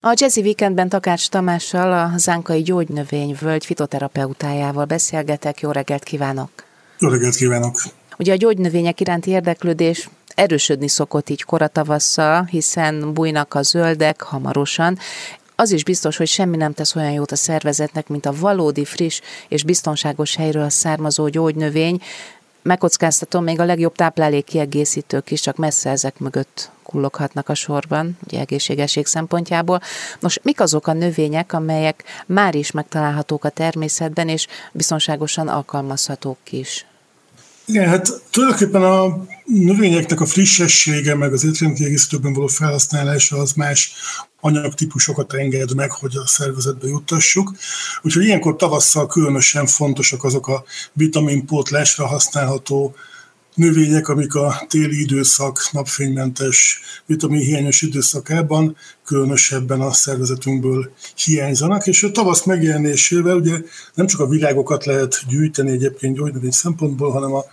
A Jazzy Weekendben Takács Tamással, a Zánkai Gyógynövényvölgy fitoterapeutájával beszélgetek. Jó reggelt kívánok! Jó reggelt kívánok! Ugye a gyógynövények iránti érdeklődés erősödni szokott így koratavasszal, hiszen bújnak a zöldek hamarosan, az is biztos, hogy semmi nem tesz olyan jót a szervezetnek, mint a valódi, friss és biztonságos helyről származó gyógynövény. Megkockáztatom, még a legjobb táplálék kiegészítők is csak messze ezek mögött kulloghatnak a sorban, ugye egészségesség szempontjából. Nos, mik azok a növények, amelyek már is megtalálhatók a természetben, és biztonságosan alkalmazhatók is? Igen, hát tulajdonképpen a növényeknek a frissessége, meg az étrendi egészítőben való felhasználása az más anyagtípusokat enged meg, hogy a szervezetbe juttassuk. Úgyhogy ilyenkor tavasszal különösen fontosak azok a vitaminpótlásra használható növények, amik a téli időszak napfénymentes, vitaminhiányos időszakában különösebben a szervezetünkből hiányzanak, és a tavasz megjelenésével ugye nem csak a virágokat lehet gyűjteni egyébként gyógynövény szempontból, hanem a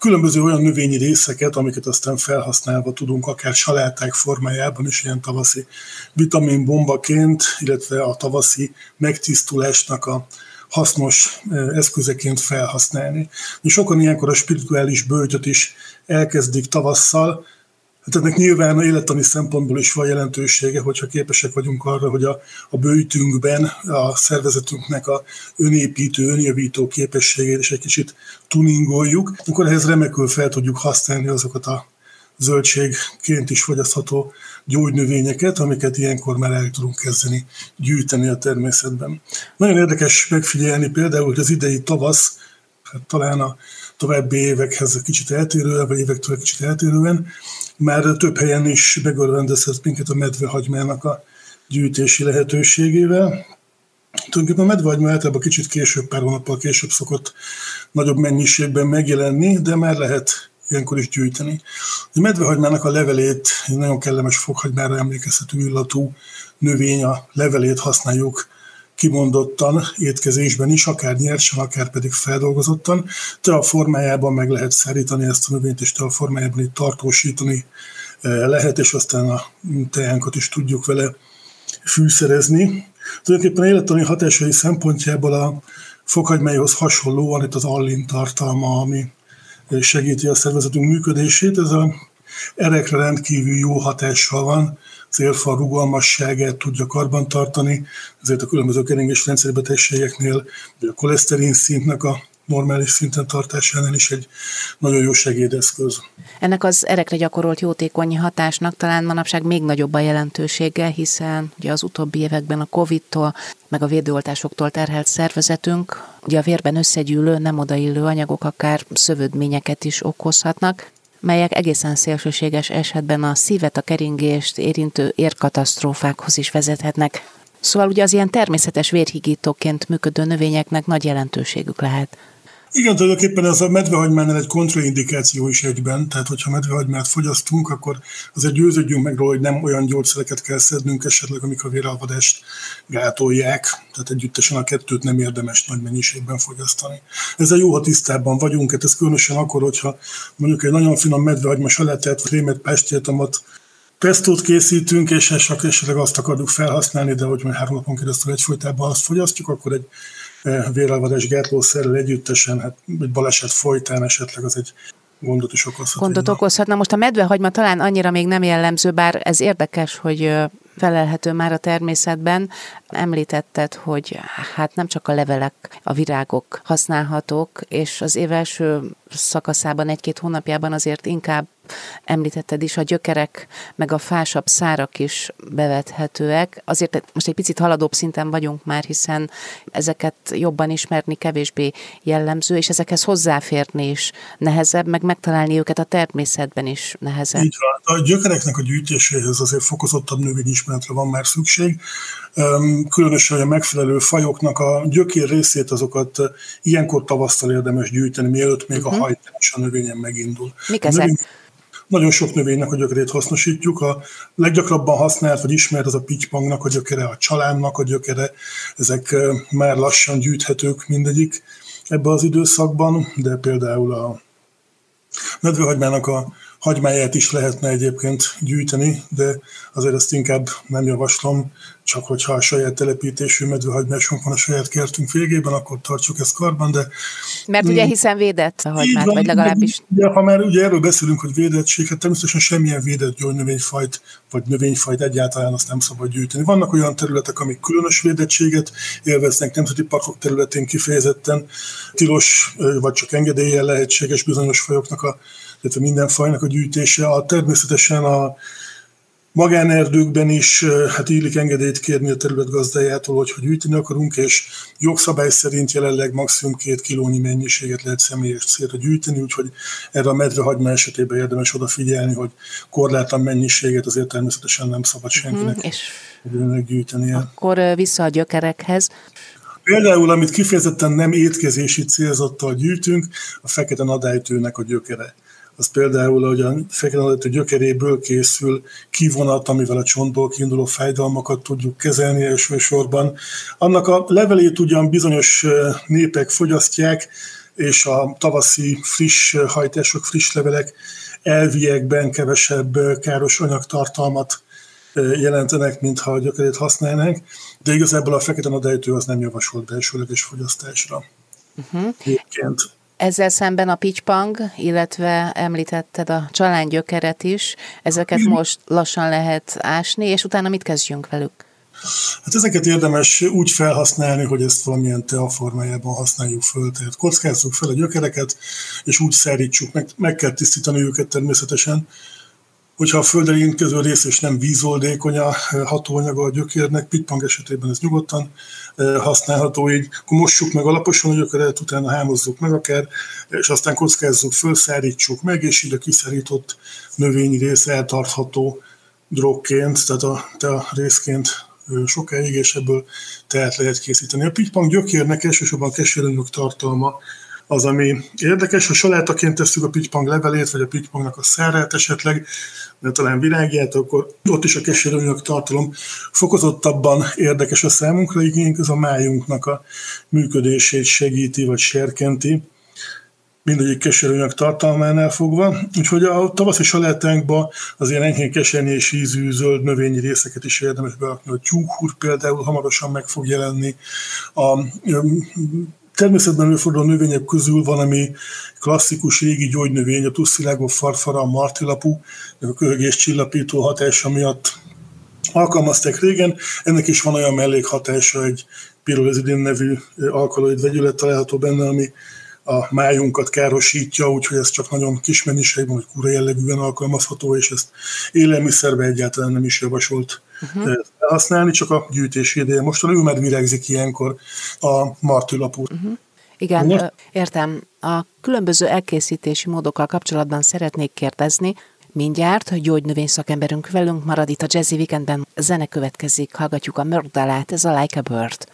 különböző olyan növényi részeket, amiket aztán felhasználva tudunk akár saláták formájában is ilyen tavaszi vitaminbombaként, illetve a tavaszi megtisztulásnak a hasznos eszközeként felhasználni. És sokan ilyenkor a spirituális bőtöt is elkezdik tavasszal, Hát ennek nyilván a élettani szempontból is van jelentősége, hogyha képesek vagyunk arra, hogy a, a bőjtünkben a szervezetünknek a önépítő, önjavító képességét is egy kicsit tuningoljuk, akkor ehhez remekül fel tudjuk használni azokat a zöldségként is fogyasztható gyógynövényeket, amiket ilyenkor már el tudunk kezdeni gyűjteni a természetben. Nagyon érdekes megfigyelni például, hogy az idei tavasz, hát talán a további évekhez kicsit eltérően, vagy évektől kicsit eltérően, már több helyen is megörvendezhet minket a medvehagymának a gyűjtési lehetőségével. Tulajdonképpen a medvehagyma általában kicsit később, pár hónappal később szokott nagyobb mennyiségben megjelenni, de már lehet ilyenkor is gyűjteni. A medvehagymának a levelét, egy nagyon kellemes fokhagymára emlékeztető illatú növény, a levelét használjuk kimondottan étkezésben is, akár nyersen, akár pedig feldolgozottan. Te a formájában meg lehet szárítani ezt a növényt, és te a formájában itt tartósítani eh, lehet, és aztán a teánkat is tudjuk vele fűszerezni. Tulajdonképpen élettani hatásai szempontjából a fokhagymához hasonlóan itt az allin tartalma, ami segíti a szervezetünk működését. Ez a erekre rendkívül jó hatással van, az rugalmasságát tudja karbantartani, ezért a különböző keringés rendszerbetegségeknél, vagy a koleszterin szintnek a normális szinten tartásánál is egy nagyon jó segédeszköz. Ennek az erekre gyakorolt jótékony hatásnak talán manapság még nagyobb a jelentősége, hiszen ugye az utóbbi években a Covid-tól, meg a védőoltásoktól terhelt szervezetünk, ugye a vérben összegyűlő, nem odaillő anyagok akár szövődményeket is okozhatnak, melyek egészen szélsőséges esetben a szívet, a keringést érintő érkatasztrófákhoz is vezethetnek. Szóval ugye az ilyen természetes vérhigítóként működő növényeknek nagy jelentőségük lehet. Igen, tulajdonképpen ez a medvehagymánál egy kontraindikáció is egyben, tehát hogyha medvehagymát fogyasztunk, akkor azért győződjünk meg róla, hogy nem olyan gyógyszereket kell szednünk esetleg, amik a véralvadást gátolják, tehát együttesen a kettőt nem érdemes nagy mennyiségben fogyasztani. Ezzel jó, ha tisztában vagyunk, hát ez különösen akkor, hogyha mondjuk egy nagyon finom medvehagyma salátát, vagy rémet pástértomot pestót készítünk, és esetleg azt akarjuk felhasználni, de hogy majd három napon keresztül egyfolytában azt fogyasztjuk, akkor egy véralvadás gátlószerrel együttesen, hát egy baleset folytán esetleg az egy gondot is okozhat. Gondot okozhatna. Most a medvehagyma talán annyira még nem jellemző, bár ez érdekes, hogy felelhető már a természetben. Említetted, hogy hát nem csak a levelek, a virágok használhatók, és az év első szakaszában, egy-két hónapjában azért inkább említetted is, a gyökerek, meg a fásabb szárak is bevethetőek. Azért most egy picit haladóbb szinten vagyunk már, hiszen ezeket jobban ismerni kevésbé jellemző, és ezekhez hozzáférni is nehezebb, meg megtalálni őket a természetben is nehezebb. Így van. A gyökereknek a gyűjtéséhez azért fokozottabb növényismeretre van már szükség. Különösen hogy a megfelelő fajoknak a gyökér részét azokat ilyenkor tavasztal érdemes gyűjteni, mielőtt még uh-huh. a mhm. hajtás a növényen megindul. Mik ezek? Nagyon sok növénynek a gyökerét hasznosítjuk. A leggyakrabban használt vagy ismert az a pitypangnak a gyökere, a csalánnak a gyökere, ezek már lassan gyűjthetők mindegyik ebbe az időszakban, de például a medvehagymának a hagymáját is lehetne egyébként gyűjteni, de azért ezt inkább nem javaslom, csak hogyha a saját telepítésű medvehagymásunk van a saját kertünk végében, akkor tartsuk ezt karban, de... Mert ugye hiszen védett a hagymát, van, vagy legalábbis... Ugye, ha már ugye erről beszélünk, hogy védettség, hát természetesen semmilyen védett gyógynövényfajt, vagy növényfajt egyáltalán azt nem szabad gyűjteni. Vannak olyan területek, amik különös védettséget élveznek, nemzeti parkok területén kifejezetten tilos, vagy csak engedéllyel lehetséges bizonyos fajoknak a illetve minden fajnak a gyűjtése. A, természetesen a magánerdőkben is hát illik engedélyt kérni a terület gazdájától, hogy, hogy gyűjteni akarunk, és jogszabály szerint jelenleg maximum két kilónyi mennyiséget lehet személyes célra gyűjteni, úgyhogy erre a medvehagyma esetében érdemes odafigyelni, hogy korlátlan mennyiséget azért természetesen nem szabad senkinek mm, és gyűjtenie. Akkor vissza a gyökerekhez. Például, amit kifejezetten nem étkezési célzattal gyűjtünk, a fekete nadálytőnek a gyökere az például, hogy a fekete gyökeréből készül kivonat, amivel a csontból kiinduló fájdalmakat tudjuk kezelni elsősorban. Annak a levelét ugyan bizonyos népek fogyasztják, és a tavaszi friss hajtások, friss levelek elviekben kevesebb káros anyagtartalmat jelentenek, mintha a gyökerét használnánk, de igazából a fekete nadejtő az nem javasolt belsőleges fogyasztásra. Uh-huh. Ezzel szemben a pitypang, illetve említetted a csalángyökeret is, ezeket most lassan lehet ásni, és utána mit kezdjünk velük? Hát ezeket érdemes úgy felhasználni, hogy ezt valamilyen tea formájában használjuk föl. Tehát kockázzuk fel a gyökereket, és úgy szárítsuk, meg, meg kell tisztítani őket természetesen, hogyha a földre érintkező rész és nem vízoldékony a hatóanyaga a gyökérnek, pitpang esetében ez nyugodtan használható így, akkor mossuk meg alaposan a gyökeret, utána hámozzuk meg akár, és aztán kockázzuk föl, szárítsuk meg, és így a kiszárított növényi rész eltartható drogként, tehát a, a részként sokáig, és ebből tehet lehet készíteni. A pitpang gyökérnek elsősorban keserőnyök tartalma az, ami érdekes. Ha salátaként tesszük a pitypang levelét, vagy a pitypangnak a szárát esetleg, de talán virágját, akkor ott is a keserőanyag tartalom fokozottabban érdekes a számunkra, igényünk ez a májunknak a működését segíti, vagy serkenti mindegyik keserőanyag tartalmánál fogva. Úgyhogy a tavaszi salátánkban az ilyen enyhén keserni és ízű zöld növényi részeket is érdemes berakni. A tyúkhúr például hamarosan meg fog jelenni. A természetben előforduló növények közül van, ami klasszikus régi gyógynövény, a tusszilágó farfara, a martilapú, a köhögés csillapító hatása miatt alkalmazták régen. Ennek is van olyan mellékhatása, egy pirolizidin nevű alkaloid vegyület található benne, ami a májunkat károsítja, úgyhogy ez csak nagyon kis mennyiségben, vagy kura jellegűen alkalmazható, és ezt élelmiszerbe egyáltalán nem is javasolt uh-huh. használni, csak a gyűjtési ideje. Most ő már virágzik ilyenkor a martülapú. Uh-huh. Igen, Most? értem. A különböző elkészítési módokkal kapcsolatban szeretnék kérdezni. Mindjárt gyógynövény szakemberünk velünk marad itt a Jazzy Weekendben. Zene következik, hallgatjuk a Mördalát, ez a Like a Bird.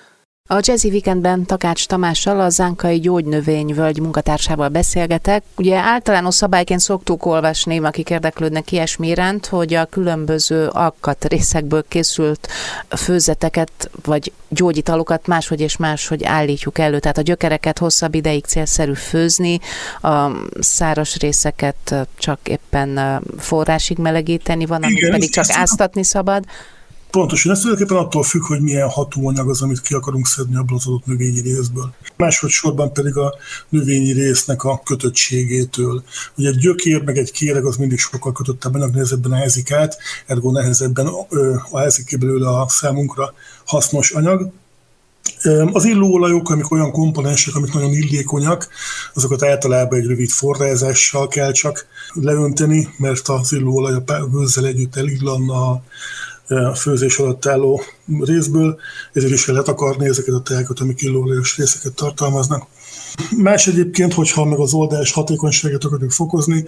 A Jazzy Weekendben Takács Tamással, a Zánkai Gyógynövényvölgy munkatársával beszélgetek. Ugye általános szabályként szoktuk olvasni, akik érdeklődnek ilyesmi iránt, hogy a különböző részekből készült főzeteket vagy gyógyitalokat máshogy és máshogy állítjuk elő. Tehát a gyökereket hosszabb ideig célszerű főzni, a száras részeket csak éppen forrásig melegíteni, van, amit pedig csak áztatni szabad. Pontosan, ez tulajdonképpen attól függ, hogy milyen hatóanyag az, amit ki akarunk szedni abból az adott növényi részből. Másodszorban pedig a növényi résznek a kötöttségétől. Ugye egy gyökér, meg egy kéreg az mindig sokkal kötöttebb anyag, nehezebben ázik át, ergo nehezebben ázik ki belőle a számunkra hasznos anyag. Az illóolajok, amik olyan komponensek, amik nagyon illékonyak, azokat általában egy rövid forrázással kell csak leönteni, mert az illóolaj a gőzzel együtt elillanna, a főzés alatt álló részből, ezért is kell letakarni ezeket a teákat, amik illóolajos részeket tartalmaznak. Más egyébként, hogyha meg az oldás hatékonyságát akarjuk fokozni,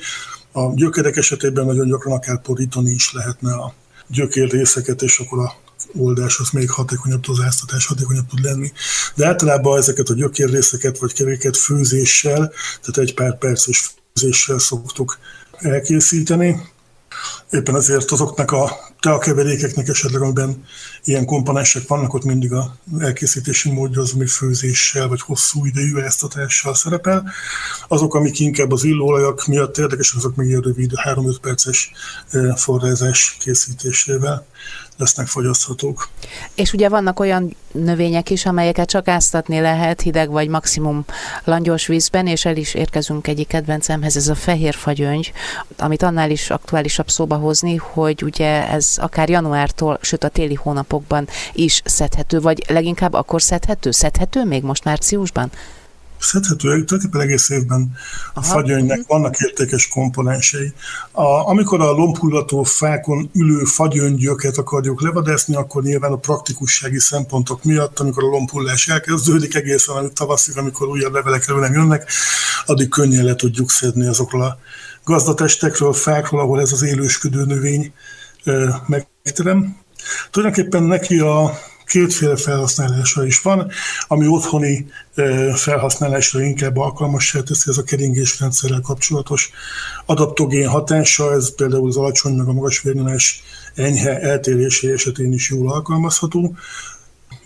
a gyökerek esetében nagyon gyakran akár porítani is lehetne a gyökér részeket, és akkor a oldás az még hatékonyabb, az áztatás hatékonyabb tud lenni. De általában ezeket a gyökér részeket vagy kevéket főzéssel, tehát egy pár perces főzéssel szoktuk elkészíteni. Éppen ezért azoknak a teakeverékeknek esetleg, amiben ilyen komponensek vannak, ott mindig a elkészítési módja az, ami főzéssel vagy hosszú idejű esztatással szerepel. Azok, amik inkább az illóolajak miatt érdekesek, azok még ilyen rövid 3-5 perces forrázás készítésével lesznek fogyaszthatók. És ugye vannak olyan növények is, amelyeket csak áztatni lehet hideg vagy maximum langyos vízben, és el is érkezünk egyik kedvencemhez, ez a fehér fagyöngy, amit annál is aktuálisabb szóba hozni, hogy ugye ez akár januártól, sőt a téli hónapokban is szedhető, vagy leginkább akkor szedhető? Szedhető még most márciusban? szedhető, tulajdonképpen egész évben a fagyönynek vannak értékes komponensei. A, amikor a lombhullató fákon ülő fagyöngyöket akarjuk levadászni, akkor nyilván a praktikussági szempontok miatt, amikor a lombhullás elkezdődik egészen a tavaszig, amikor újabb levelek nem jönnek, addig könnyen le tudjuk szedni azokról a gazdatestekről, fákról, ahol ez az élősködő növény megterem. Tulajdonképpen neki a kétféle felhasználása is van, ami otthoni felhasználásra inkább alkalmas teszi, ez a keringésrendszerrel kapcsolatos adaptogén hatása, ez például az alacsony meg a magas vérnyomás enyhe eltérésé esetén is jól alkalmazható.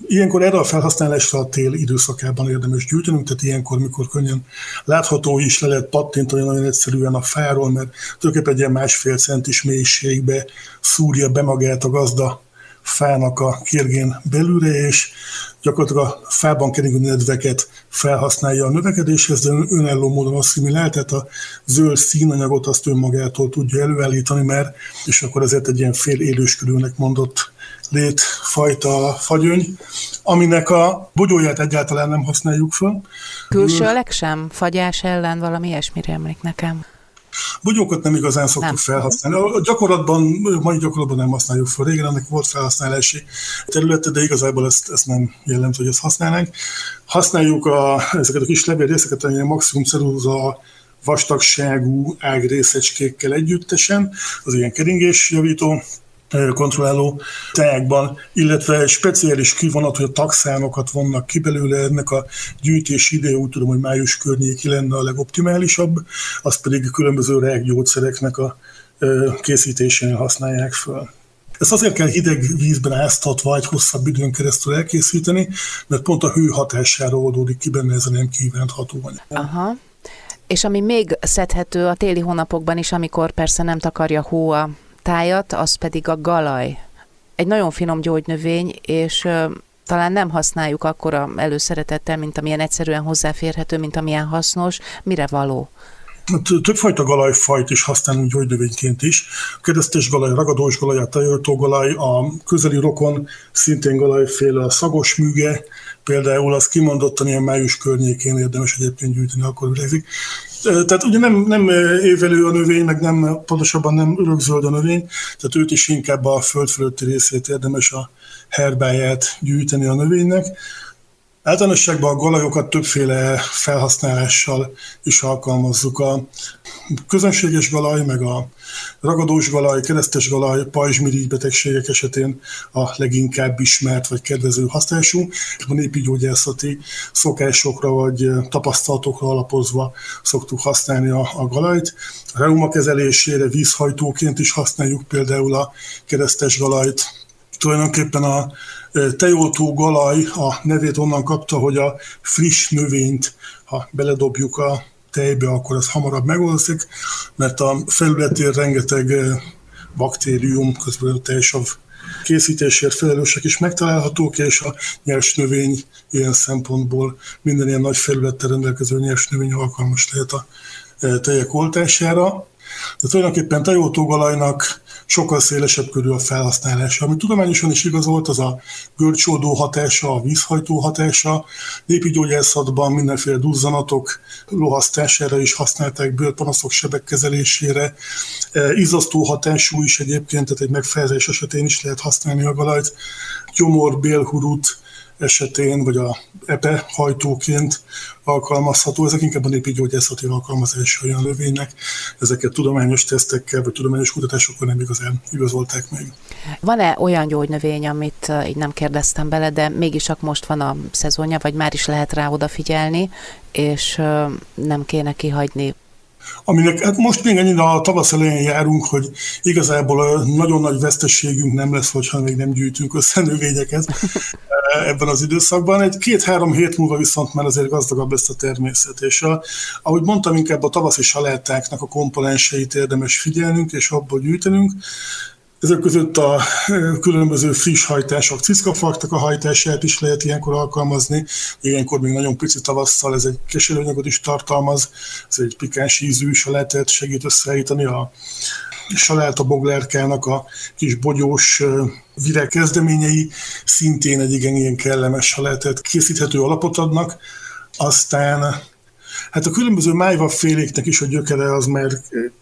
Ilyenkor erre a felhasználásra a tél időszakában érdemes gyűjtenünk, tehát ilyenkor, mikor könnyen látható is, le lehet pattintani nagyon egyszerűen a fáról, mert tulajdonképpen egy ilyen másfél centis mélységbe szúrja be magát a gazda fának a kérgén belülre, és gyakorlatilag a fában keringő nedveket felhasználja a növekedéshez, de önálló módon asszimilál, tehát a zöld színanyagot azt önmagától tudja előállítani, mert és akkor ezért egy ilyen fél élősködőnek mondott létfajta fagyöny, aminek a bogyóját egyáltalán nem használjuk fel. Külsőleg sem? Fagyás ellen valami ilyesmire emlék nekem. Bogyókat nem igazán szoktuk nem. felhasználni. A gyakorlatban, mai gyakorlatban nem használjuk fel. Régen ennek volt felhasználási területe, de igazából ezt, ezt nem jellemző, hogy ezt használnánk. Használjuk a, ezeket a kis levélrészeket, amilyen maximum cerúza vastagságú ágrészecskékkel együttesen, az ilyen keringésjavító kontrolláló teákban, illetve speciális kivonat, hogy a taxánokat vonnak ki belőle, ennek a gyűjtési ideje úgy tudom, hogy május környéki lenne a legoptimálisabb, azt pedig különböző rákgyógyszereknek a készítésén használják föl. Ezt azért kell hideg vízben áztatva egy hosszabb időn keresztül elkészíteni, mert pont a hő hatására oldódik ki benne ez a nem kívánt hatóanyag. Aha. És ami még szedhető a téli hónapokban is, amikor persze nem takarja hó a tájat, az pedig a galaj. Egy nagyon finom gyógynövény, és talán nem használjuk akkora előszeretettel, mint amilyen egyszerűen hozzáférhető, mint amilyen hasznos. Mire való? Hát, többfajta galajfajt is használunk gyógynövényként is. Keresztes galaj, ragadós galaj, a tejöltó galaj, a közeli rokon szintén galajféle, a szagos műge, például az kimondottan ilyen május környékén érdemes egyébként gyűjteni, akkor ürezik. Tehát ugye nem, nem évelő a növény, meg nem, pontosabban nem örökzöld a növény, tehát őt is inkább a föld fölötti részét érdemes a herbáját gyűjteni a növénynek. Általánosságban a galajokat többféle felhasználással is alkalmazzuk. A közönséges galaj, meg a ragadós galaj, keresztes galaj, pajzsmirigy betegségek esetén a leginkább ismert vagy kedvező használású. A népi gyógyászati szokásokra vagy tapasztalatokra alapozva szoktuk használni a, a galajt. A reuma kezelésére vízhajtóként is használjuk például a keresztes galajt. Tulajdonképpen a Tejoltó galaj a nevét onnan kapta, hogy a friss növényt, ha beledobjuk a tejbe, akkor az hamarabb megolszik, mert a felületén rengeteg baktérium, közben a tejsav készítésért felelősek is megtalálhatók, és a nyers növény ilyen szempontból minden ilyen nagy felülettel rendelkező nyers növény alkalmas lehet a tejek oltására. De tulajdonképpen tejótógalajnak sokkal szélesebb körű a felhasználása. Ami tudományosan is igazolt, az a görcsoldó hatása, a vízhajtó hatása. Népi gyógyászatban mindenféle duzzanatok lohasztására is használták, bőrpanaszok sebek kezelésére. E, Izasztó hatású is egyébként, tehát egy megfejezés esetén is lehet használni a galajt. Gyomor, bélhurut, esetén, vagy a EPE hajtóként alkalmazható. Ezek inkább a népi gyógyászati alkalmazás olyan növénynek. Ezeket tudományos tesztekkel, vagy tudományos kutatásokkal nem igazán igazolták meg. Van-e olyan gyógynövény, amit uh, így nem kérdeztem bele, de mégis csak most van a szezonja, vagy már is lehet rá odafigyelni, és uh, nem kéne kihagyni aminek hát most még ennyire a tavasz elején járunk, hogy igazából nagyon nagy veszteségünk nem lesz, hogyha még nem gyűjtünk össze növényeket ebben az időszakban. Egy két-három hét múlva viszont már azért gazdagabb lesz a természet, és a, ahogy mondtam, inkább a tavaszi salátáknak a komponenseit érdemes figyelnünk és abból gyűjtenünk. Ezek között a különböző friss hajtások, ciszkafaktak a hajtását is lehet ilyenkor alkalmazni. Ilyenkor még nagyon pici tavasszal ez egy keserőanyagot is tartalmaz, ez egy pikáns ízű salátát segít összeállítani a saláta boglárkának a kis bogyós virágkezdeményei szintén egy igen ilyen kellemes salátát készíthető alapot adnak. Aztán Hát a különböző féléknek is a gyökere az már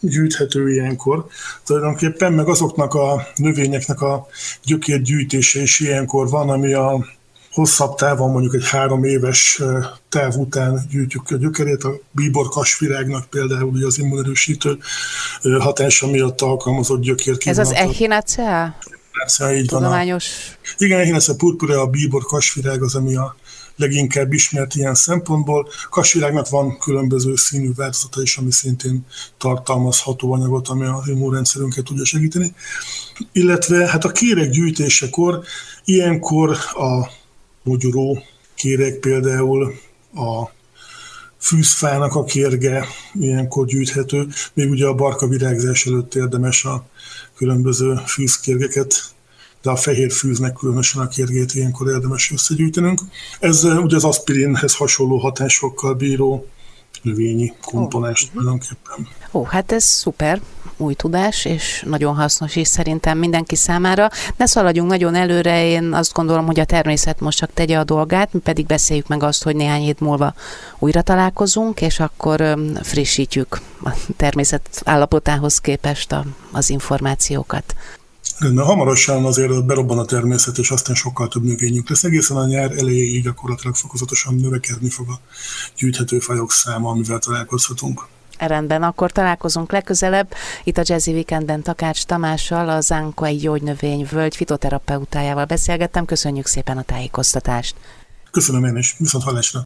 gyűjthető ilyenkor tulajdonképpen, meg azoknak a növényeknek a gyökérgyűjtése is ilyenkor van, ami a hosszabb távon, mondjuk egy három éves táv után gyűjtjük a gyökerét. A bíbor kasvirágnak például ugye az immunerősítő hatása miatt alkalmazott gyökér. Ez az echinacea? így Tudományos. van. A, igen, echinacea purpura, a bíbor kasvirág az, ami a leginkább ismert ilyen szempontból. Kasvirágnak van különböző színű változata is, ami szintén tartalmaz hatóanyagot, ami az immunrendszerünket tudja segíteni. Illetve hát a kérek gyűjtésekor ilyenkor a mogyoró kérek például a fűzfának a kérge ilyenkor gyűjthető, még ugye a barka virágzás előtt érdemes a különböző fűzkérgeket de a fehér fűznek különösen a kérgét ilyenkor érdemes összegyűjtenünk. Ez ugye az aspirinhez hasonló hatásokkal bíró növényi komponens oh. tulajdonképpen. Ó, hát ez szuper, új tudás, és nagyon hasznos is szerintem mindenki számára. Ne szaladjunk nagyon előre, én azt gondolom, hogy a természet most csak tegye a dolgát, mi pedig beszéljük meg azt, hogy néhány hét múlva újra találkozunk, és akkor frissítjük a természet állapotához képest a, az információkat. Rendben, hamarosan azért berobban a természet, és aztán sokkal több növényünk lesz. Egészen a nyár elejéig gyakorlatilag fokozatosan növekedni fog a gyűjthető fajok száma, amivel találkozhatunk. Rendben, akkor találkozunk legközelebb. Itt a Jazzy Weekendben Takács Tamással, a Zánko egy gyógynövény völgy fitoterapeutájával beszélgettem. Köszönjük szépen a tájékoztatást. Köszönöm én is. Viszont hallásra.